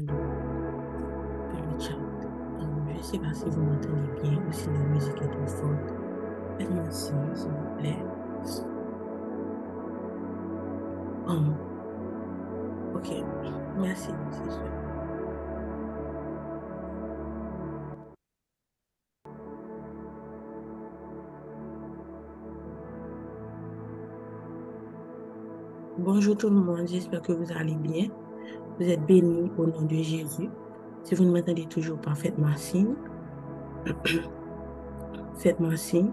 je ne sais pas si vous m'entendez bien ou si la musique est trop forte. Faites-moi signe, s'il vous plaît. Ok, merci, c'est. Bonjour tout le monde, j'espère que vous allez bien. Vous êtes bénis au nom de Jésus. Si vous ne m'entendez toujours pas, faites-moi signe. faites-moi signe.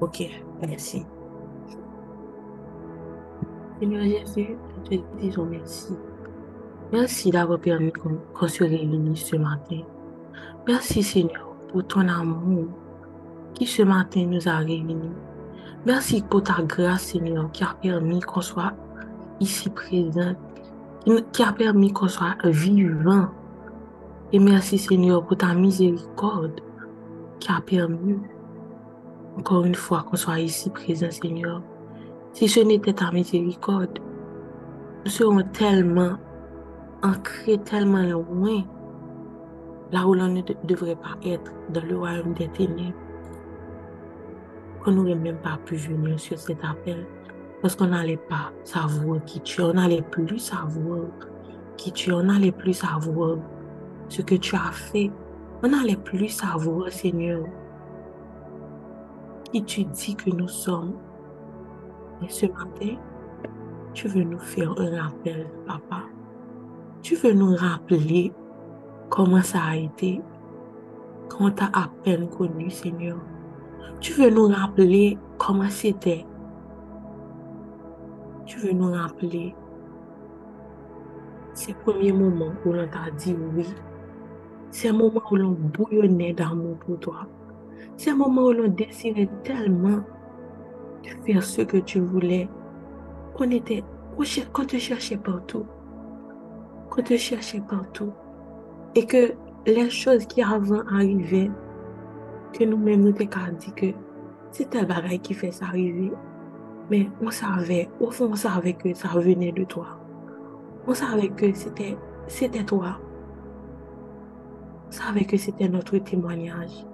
Ok, merci. Seigneur Jésus, nous te disons merci. Merci d'avoir permis qu'on se réunisse ce matin. Merci Seigneur pour ton amour qui ce matin nous a réunis. Merci pour ta grâce Seigneur qui a permis qu'on soit ici présent, qui a permis qu'on soit vivant. Et merci Seigneur pour ta miséricorde qui a permis encore une fois qu'on soit ici présent Seigneur. Si ce n'était ta miséricorde, nous serions tellement ancrés, tellement loin, là où l'on ne devrait pas être, dans le royaume des ténèbres, qu'on n'aurait même pas pu venir sur cet appel, parce qu'on n'allait pas savoir qui tu es, on n'allait plus savoir qui tu es, on n'allait plus savoir ce que tu as fait, on n'allait plus savoir, Seigneur, qui tu dis que nous sommes. Et ce matin, tu veux nous faire un rappel, papa. Tu veux nous rappeler comment ça a été quand tu as à peine connu, Seigneur. Tu veux nous rappeler comment c'était. Tu veux nous rappeler ces premiers moments où l'on t'a dit oui. Ces moments où l'on bouillonnait d'amour pour toi. Ces moments où l'on désirait tellement faire ce que tu voulais. Qu'on était, qu'on te cherchait partout. Qu'on te cherchait partout. Et que les choses qui avant arrivaient, que nous-mêmes nous t'avons dit que c'était le bagaille qui fait ça arriver. Mais on savait, au fond, on savait que ça venait de toi. On savait que c'était, c'était toi. On savait que c'était notre témoignage.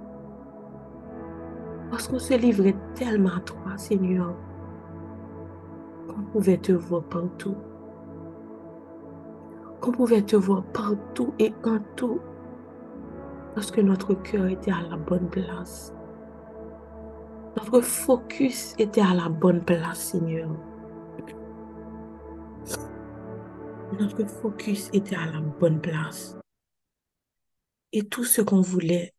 Parce qu'on se livrait tellement à toi, Seigneur, qu'on pouvait te voir partout. Qu'on pouvait te voir partout et en tout. Parce que notre cœur était à la bonne place. Notre focus était à la bonne place, Seigneur. Notre focus était à la bonne place. Et tout ce qu'on voulait,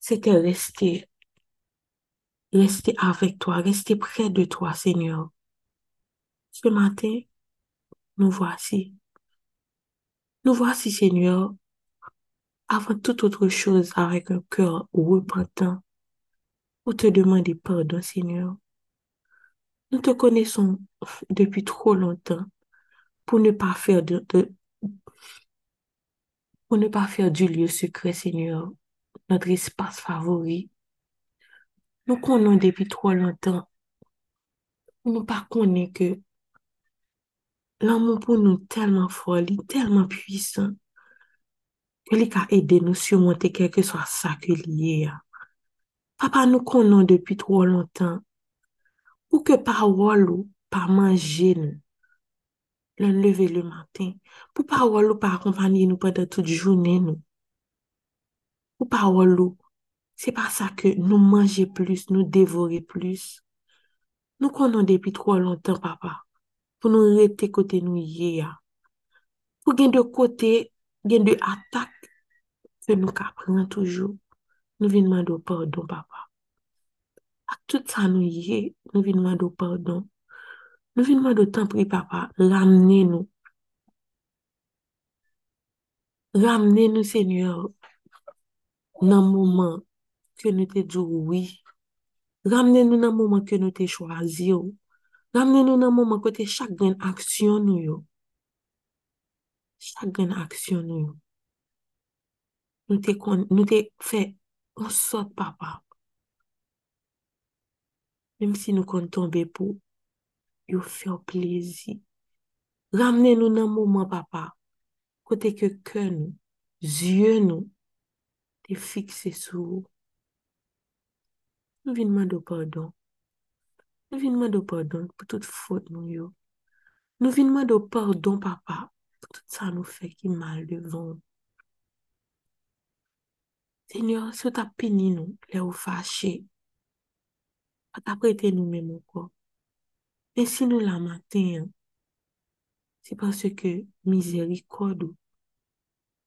c'était rester, rester avec toi, rester près de toi, Seigneur. Ce matin, nous voici. Nous voici, Seigneur, avant toute autre chose, avec un cœur repentant, pour te demander pardon, Seigneur. Nous te connaissons depuis trop longtemps pour ne pas faire de, pour ne pas faire du lieu secret, Seigneur, notre espace favori. Nous connaissons depuis trop longtemps. Nous ne pas connaître que l'amour pour nous tellement fort, tellement puissant, qu'il a aidé nous surmonter quel que soit ça que lié. Papa, nous connaissons depuis trop longtemps. Pour que parole ou pas manger nous, le lever le matin. Pour parole ou pas accompagner nous pendant toute journée nous. Pour parole ou, c'est pas ça que nous manger plus, nous dévorer plus. Nous connaissons depuis trop longtemps, papa. Pour nous rester côté nous hier. Pour gagner de côté, gagner de attaque que nous apprenons toujours. nou vin mando pardon, papa. Ak tout sa nou ye, nou vin mando pardon. Nou vin mando tan pri, papa, ramne nou. Ramne nou, Senyor, nan mouman ke nou te djou oui. Ramne nou nan mouman ke nou te chwazi yo. Ramne nou nan mouman kote chak gen aksyon nou yo. Chak gen aksyon nou yo. Nou te, kon, nou te fe On sot papa. Mem si nou kon tombe pou, yo fè o plezi. Ramne nou nan mouman papa. Kote ke ke nou, zye nou, te fikse sou. Nou vinman do pardon. Nou vinman do pardon pou tout fote nou yo. Nou vinman do pardon papa pou tout sa nou fè ki mal devon. Senyor, sou ta peni nou, le ou fache, pat aprete nou men mou kwa. Men si nou la maten, se panse ke mizeri kodou,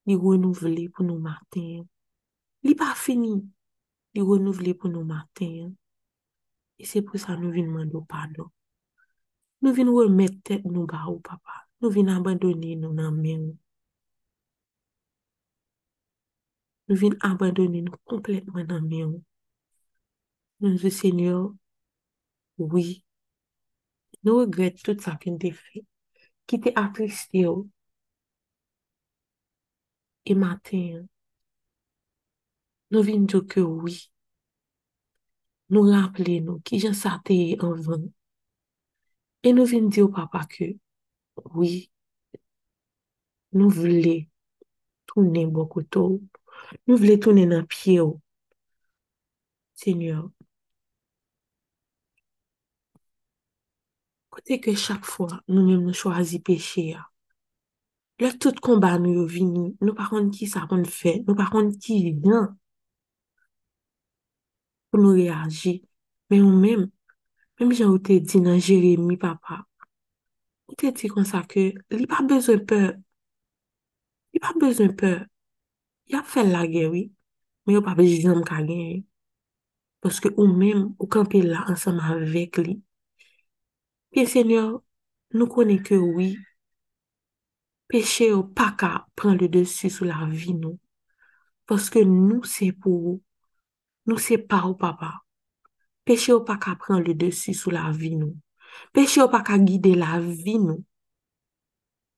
li renouveli pou nou maten. Li pa fini, li renouveli pou nou maten. E se pou sa nou vin mandou padou. Nou vin wè mette nou ba ou papa. Nou vin abandoni nou nan men. nou vin abandoni nou kompletman nan mè ou. Nou zi, Senyor, oui, nou regret tout sa kin te fe, ki te atristi ou. E maten, nou vin djo ke oui, nou rappele nou ki jan sa te anvan. E nou vin di ou papa ke, oui, nou vle tounen bokotou, Nou vle tounen nan pye ou. Senyor. Kote ke chak fwa nou mèm nou chwazi peche ya. Lè tout komba nou yo vini, nou paron ki sa kon fè, nou paron ki jan. Pou nou reagi. Mè ou mèm, mèm jan ou te di nan Jeremie papa. Ou te di kon sa ke, li pa bezon peur. Li pa bezon peur. ya fel la genwi, men yo pa be jizan mka genwi. Paske ou men, ou kanpe la ansam avek li. Pye senyor, nou konen ke oui, peche yo pa ka pran le desi sou la vi nou. Paske nou se pou ou, nou se pa ou papa. Peche yo pa ka pran le desi sou la vi nou. Peche yo pa ka guide la vi nou.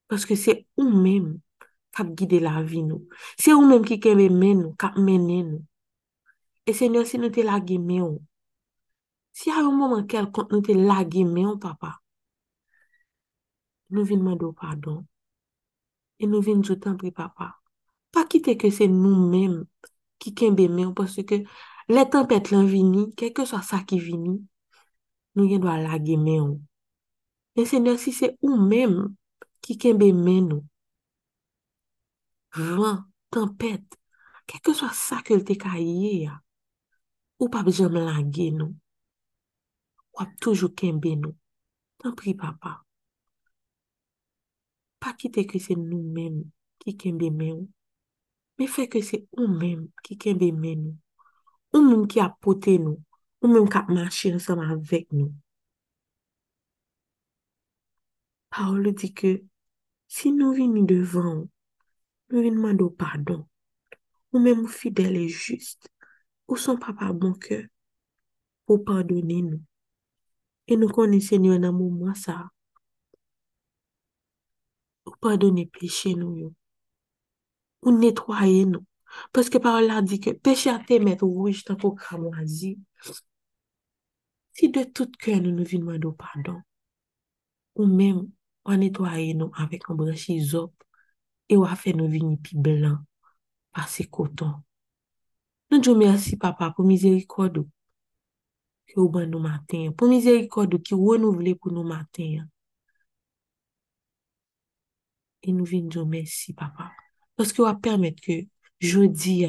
Paske se ou men, kap gide la vi nou. Se ou menm ki kebe men nou, kap menen nou. E senyon, si nou te lage men ou, si a yon mouman kel kont nou te lage men ou, papa, nou vin mando pardon, e nou vin joutan pri papa. Pa kite ke se nou menm ki kebe men ou, parce ke le tempet lan vini, keke so sa ki vini, nou gen do a lage men ou. E senyon, si se ou menm ki kebe men ou, jan, tempèd, keke swa sa ke lte ka ye ya, ou pap jam lage nou, wap toujou kenbe nou, tan pri papa. Pa ki te ke se nou men ki kenbe men ou, me fe ke se ou men ki kenbe men nou, ou men ki apote nou, ou men kap manche ansama avek nou. Paolo di ke, si nou vini devan ou, Mwen vin mando pardon. Ou men mou fidel e just. Ou son papa bon ke. Ou pardoni nou. E nou koni senyo nan mou mwa sa. Ou pardoni peche nou yo. Ou netwaye nou. Paske parol la di ke peche a te met wouj tan pou kram wazi. Si de tout ke nou nou vin mando pardon. Ou men mwa netwaye nou avek an branshi zop. Et on fait nous venir plus par ces cotons. Nous disons merci papa pour miséricorde que nous matin, pour miséricorde qui renouvelé pour nous matin. Et nous venons merci papa. Parce que vous permettre que jeudi,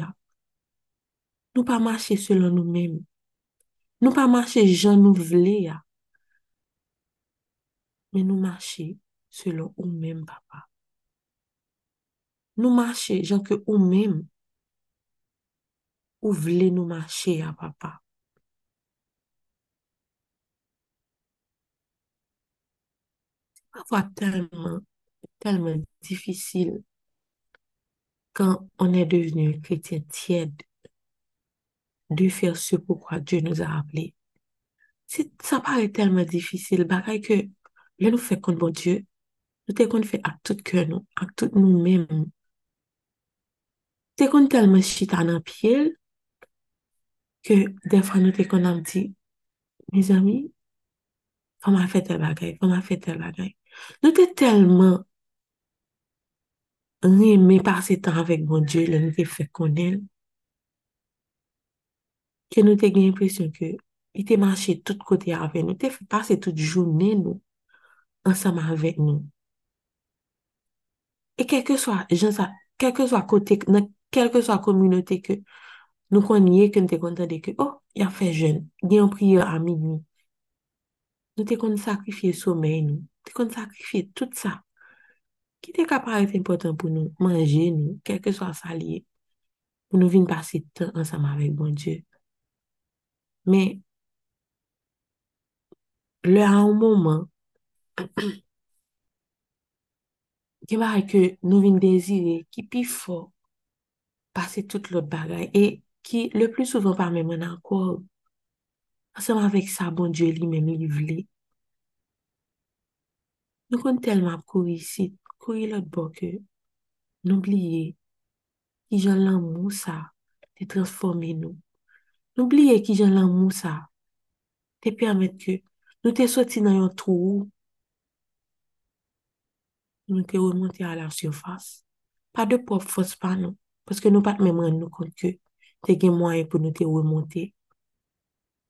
nous pas marcher selon nous-mêmes. Nous pas marcher nous mais nous marcher selon nous-mêmes, papa. Nous marcher, gens que nous-mêmes, ou voulez nous marcher à papa. Parfois tellement, tellement difficile quand on est devenu chrétien tiède de faire ce pourquoi Dieu nous a appelés. Ça paraît tellement difficile, bagaille que là nous fait contre Dieu, nous te fait à tout cœur nous, à tout nous-mêmes. te kon telman chita nan piyel, ke defan nou te kon am di, miz ami, fama fe tel bagay, fama fe tel bagay. Nou te telman reme par se tan avèk bon Diyo, lè nou te fe konen, ke nou te gen impresyon ke i te manche tout kote avè, nou te fe pase tout jounen nou, ansama avèk nou. E kelke swa, jan sa, kelke swa kote, nan kelke sa kominote ke nou konye ke nou te kontade ke, oh, ya fe jen, gen yon priyo a minu. Nou te kon sakrifye somey nou, te kon sakrifye tout sa. Ki te kapare te important pou nou manje nou, kelke sa liye, pou nou vin pase tan ansama vek bon Diyo. Men, lè an ou mouman, Kè ba ke nou vin dezire ki pi fò pase tout lot bagay, e ki le plus souvan pa mè mè nan kor, anseman vek sa bon Diyo li mèm li vle. Nou kon telman ap kouri si, kouri lot bo ke, nou bliye, ki jan lan mou sa te transforme nou. Noubliye ki jan lan mou sa te permette ke nou te soti nan yon trou, nou te remonte a la surfas, pa de pop fos pa nou. Paske nou pat memren nou kont ke te gen mwaye pou nou te remonte.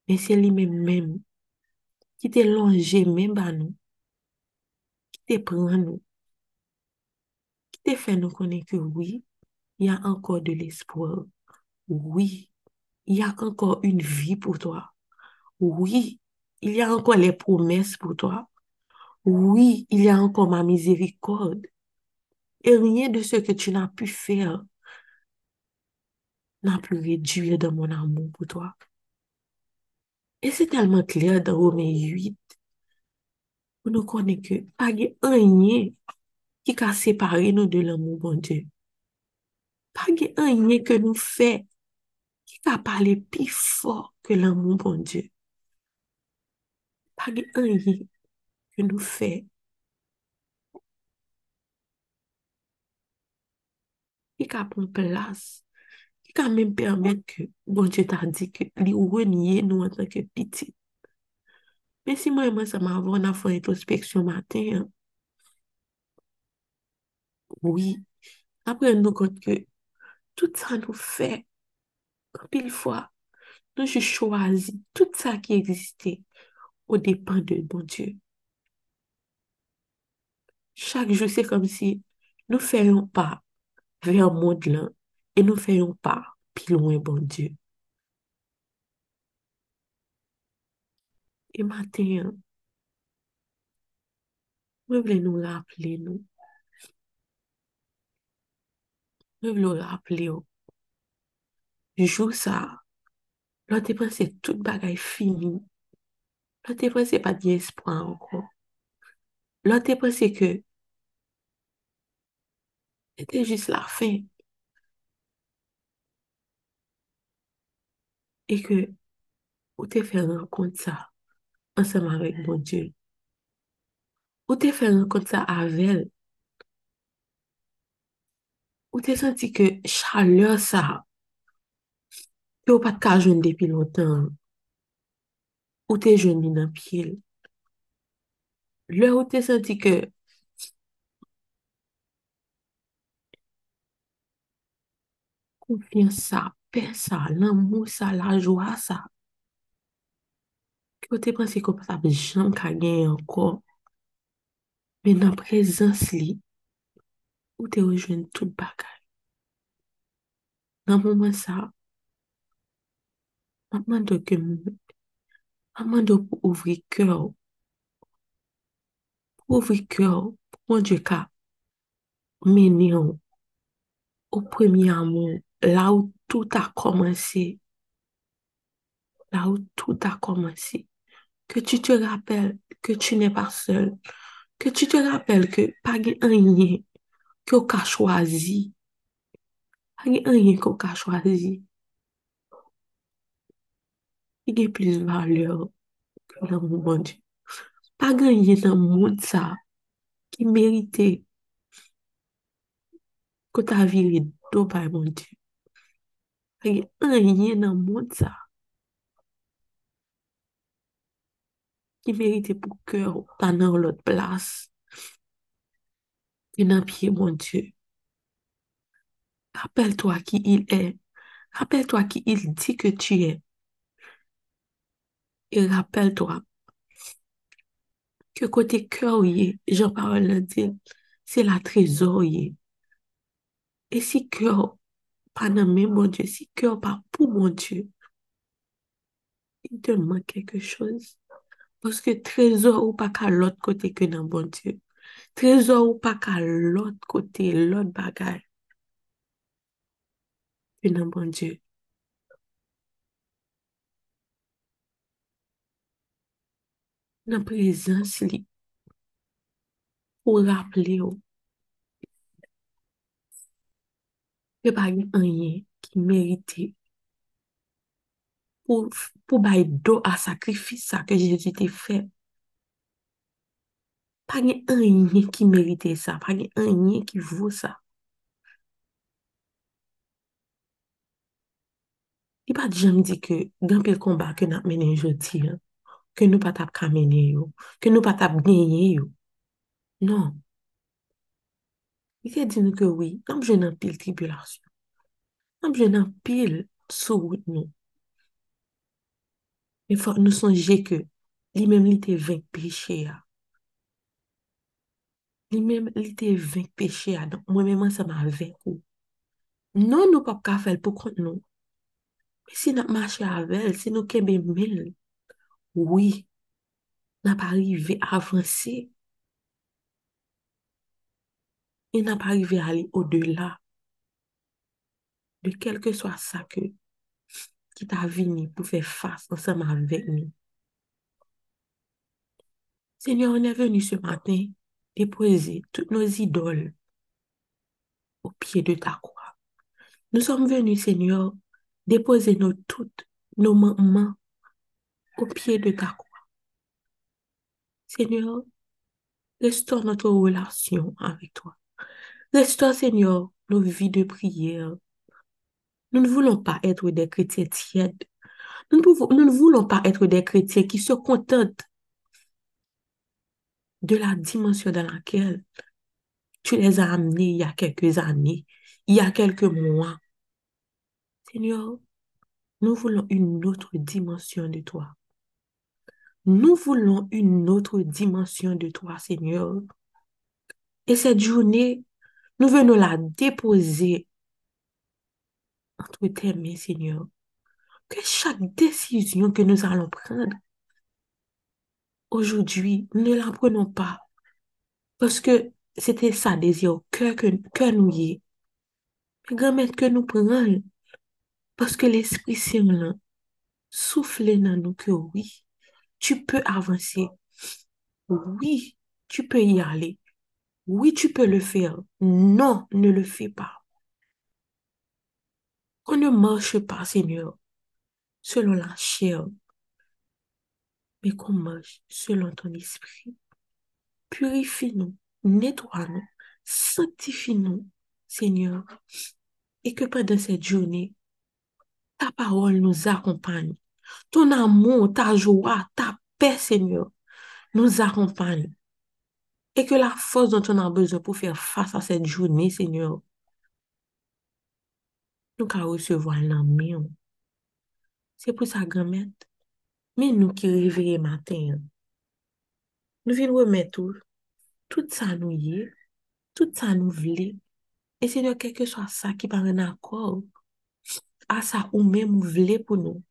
Men se li men men, ki te longe men ba nou, ki te pran nou, ki te fè nou konen ke oui, ya ankor de l'espoir. Oui. il y a encore une vie pour toi. Oui, il y a encore les promesses pour toi. Oui, il y a encore ma miséricorde. Et rien de ce que tu n'as pu faire n'a pu réduire de mon amour pour toi. Et c'est tellement clair dans Romains 8 pour nous connaître que pas rien qui a séparé nous de l'amour bon Dieu. Pas rien que nous fait ki ka pale pi fort ke l'amou bon Dieu. Pa ge anye ke nou fe. Ki ka pon plas. Ki ka men permèt ke bon dje ta di ke li ouwe niye nou an tanke pitit. Men si mwen mwen sa ma avon na fon introspeksyon maten, oui, apren nou kont ke tout sa nou fè, kapil fwa, nou jè chwazi tout sa ki egziste ou depan de bon Diyo. Chak jou se kom si nou fèyon pa ver moun lan e nou feyon pa pi louen bon Diyo. E maten, mwen vle nou raple nou. Mwen vle nou raple ou. Oh. Jou sa, lò te prese tout bagay fini. Lò te prese pa di espwa anko. Lò te prese ke, ete jis la fin. E ke ou te fè renkont sa ansèman vek bon Diyo. Ou te fè renkont sa avèl. Ou te senti ke chaleur sa pe ou pat ka joun depi lontan. Ou te joun ni nan pil. Lè ou te senti ke konfyan sa pe sa, lan mou sa, la jwa sa. Ki yo te pransi ko pa sa pe jam ka gen yon. Men nan prezans li, ou te rejwen tout bagay. Nan mouman sa, maman do ke moun, maman do pou ouvri kèw, pou ouvri kèw, pou moun djeka, meni an, ou premi amon, la ou tout a commencé. Là où tout a commencé. Que tu te rappelles que tu n'es pas seul. Que tu te rappelles que pas rien que tu as choisi. Pas rien que tu as choisi. Il y a plus de valeur que l'amour, mon Dieu. Pas gagner dans le monde ça qui méritait que ta vie est dommage, mon Dieu. Pa genye nan moun sa ki merite pou kèr ta nan lout plas ki nan piye bon Diyo. Rappelle-toi qui il est. Rappelle-toi qui il dit que tu es. Et rappelle-toi que côté cœur, Jean-Paul le c'est la trésor. Et si pa nan men bon Diyo, si kyo pa pou bon Diyo, il te man keke chos. Poske trezor ou pa ka lot kote ke nan bon Diyo. Trezor ou pa ka lot kote, lot bagay. Ke nan bon Diyo. Nan prezans li. Ou rap li ou. Oh, rappeler que pas rien qui méritait pour, pour bailler dos à sacrifice ça que Jésus t'a fait. Pas rien qui méritait ça, pas rien qui vaut ça. Il pas jamais dit que dans le combat que nous avons mené aujourd'hui, hein, que nous pas tap tap gagner Non. I te di nou ke wè, nam jwen an pil tribulasyon. Nam jwen an pil sou wout nou. E fòk nou sonje ke li mèm li te venk peche ya. Li mèm li te venk peche ya. Mwen mèman sa ma venk ou. Non nou pap ka fel pou kont nou. E si nap mache avel, si nou kebe mil, oui, nap arrive avansi. Et n'a pas arrivé à aller au-delà de quel que soit ça que qui t'a venu pour faire face ensemble avec nous. Seigneur, on est venu ce matin déposer toutes nos idoles au pied de ta croix. Nous sommes venus, Seigneur, déposer nos toutes, nos mamans au pied de ta croix. Seigneur, restaure notre relation avec toi. Restaure, Seigneur, nos vies de prière. Nous ne voulons pas être des chrétiens tièdes. Nous ne, voulons pas être des chrétiens qui se contentent de la dimension dans laquelle tu les as amenés il y a quelques années, il y a quelques mois. Seigneur, nous voulons une autre dimension de toi. Nous voulons une autre dimension de toi, Seigneur. Et cette journée, nous venons la déposer entre tes mains, Seigneur. Que chaque décision que nous allons prendre aujourd'hui, ne la prenons pas parce que c'était ça désir au cœur que, nous y est. Mais grand que nous prenons parce que l'Esprit Saint souffle dans nous que oui, tu peux avancer. Oui, tu peux y aller. Oui, tu peux le faire. Non, ne le fais pas. On ne marche pas, Seigneur, selon la chair, mais qu'on marche selon ton esprit. Purifie-nous, nettoie-nous, sanctifie-nous, Seigneur, et que pendant cette journée, ta parole nous accompagne. Ton amour, ta joie, ta paix, Seigneur, nous accompagne. et que la force dont on a besoin pour faire face à cette journée, Seigneur, nous qu'à recevoir l'amour. C'est pour ça, grand-mère. Mais nous qui réveillons matin, nous venons remettre tout, tout ça nous y est, tout ça nous voulons. Et Seigneur, quel que soit ça qui parle un accord, à ça ou même voulez pour nous,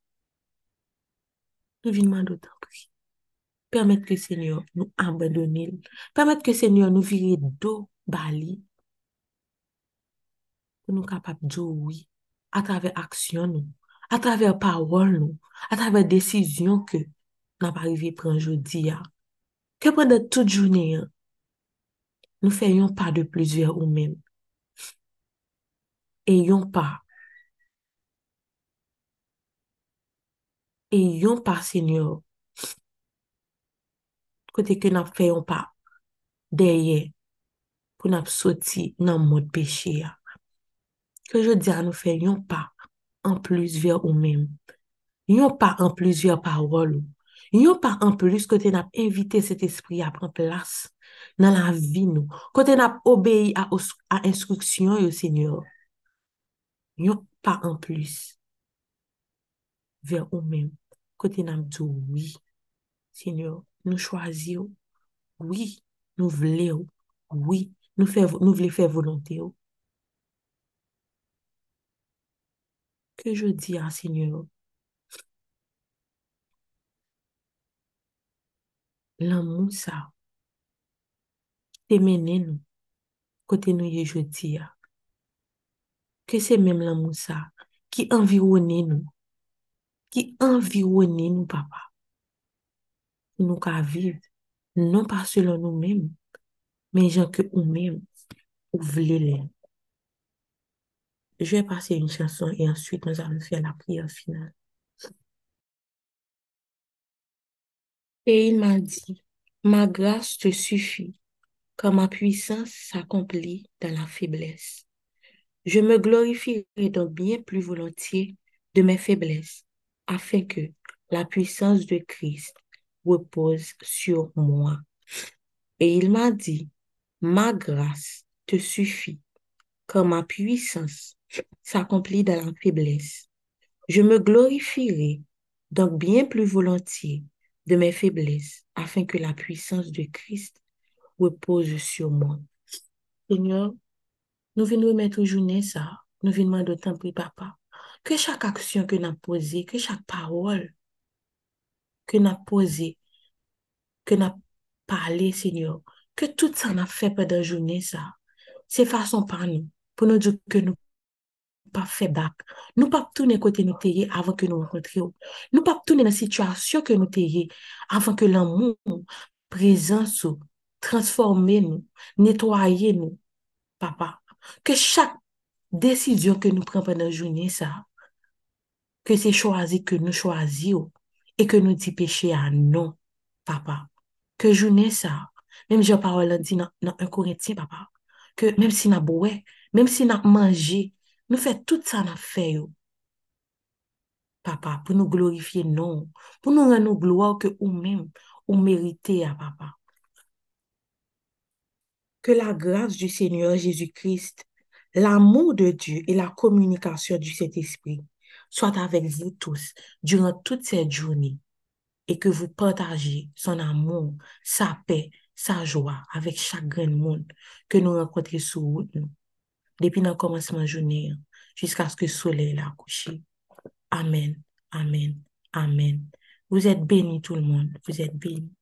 nous venons demander autant prix. Permet ke senyor nou abandonil. Permet ke senyor nou vire do bali. Pou nou kapap djo oui. A travè aksyon nou. A travè pawol nou. A travè desisyon ke nan pa rive pran jodi ya. Ke pran de tout jouni ya. Nou fè yon pa de plus ver ou men. E yon pa. E yon pa senyor. Que nous faisons pas derrière pour nous sortir dans le mode péché. Que je dis à nous fayons pas en plus vers nous-mêmes. Yon pas en plusieurs paroles. Yon pas en plus que tu as invité cet esprit à prendre place dans la vie nous. Quand tu as obéi à, à instruction, Seigneur. yon pas en plus vers nous-mêmes. Nous dit oui, Seigneur, nous choisissons, oui, nous voulons, oui, nous, nous voulons faire volonté. Que je dis à Seigneur, l'amour ça, mené nous, côté nous y jeudi, que c'est même l'amour ça qui environne nous, qui environne nous, papa, nous qu'à vivre, non pas selon nous-mêmes, mais gens que nous-mêmes, ou voulez Je vais passer une chanson et ensuite nous allons faire la prière finale. Et il m'a dit, ma grâce te suffit, car ma puissance s'accomplit dans la faiblesse. Je me glorifierai donc bien plus volontiers de mes faiblesses, afin que la puissance de Christ repose sur moi. Et il m'a dit, ma grâce te suffit, car ma puissance s'accomplit dans la faiblesse. Je me glorifierai donc bien plus volontiers de mes faiblesses, afin que la puissance de Christ repose sur moi. Seigneur, nous venons remettre journée ça, nous venons demander temps pour papa, que chaque action que nous avons posée, que chaque parole que avons posée, que avons parlé, Seigneur, que tout ça n'a fait pendant la journée ça, c'est façon par nous, pour nous dire que nous pas fait bac. Nous pas tourner côté nous avant que nous rencontrions. Nous pas tourner dans la situation que nous t'ayons avant que l'amour, présence, transformer nous, nettoyer nous, papa. Que chaque décision que nous prenons pendant la journée, ça, que c'est choisi que nous choisissons et que nous dit péché à non, papa. Que journée ça, même j'ai parole dit dans, un Corinthien, papa, que même si nous boit, même si nous mangé, nous faisons tout ça nous fait, papa, pour nous glorifier, non, pour nous rendre gloire que nous-mêmes, ou méritez à papa. Que la grâce du Seigneur Jésus-Christ, l'amour de Dieu et la communication du Saint-Esprit soient avec vous tous durant toute cette journée et que vous partagez son amour, sa paix, sa joie avec chaque monde que nous rencontrons sur route depuis le commencement de journée jusqu'à ce que le soleil la couché. Amen, amen, amen. Vous êtes bénis tout le monde, vous êtes bénis.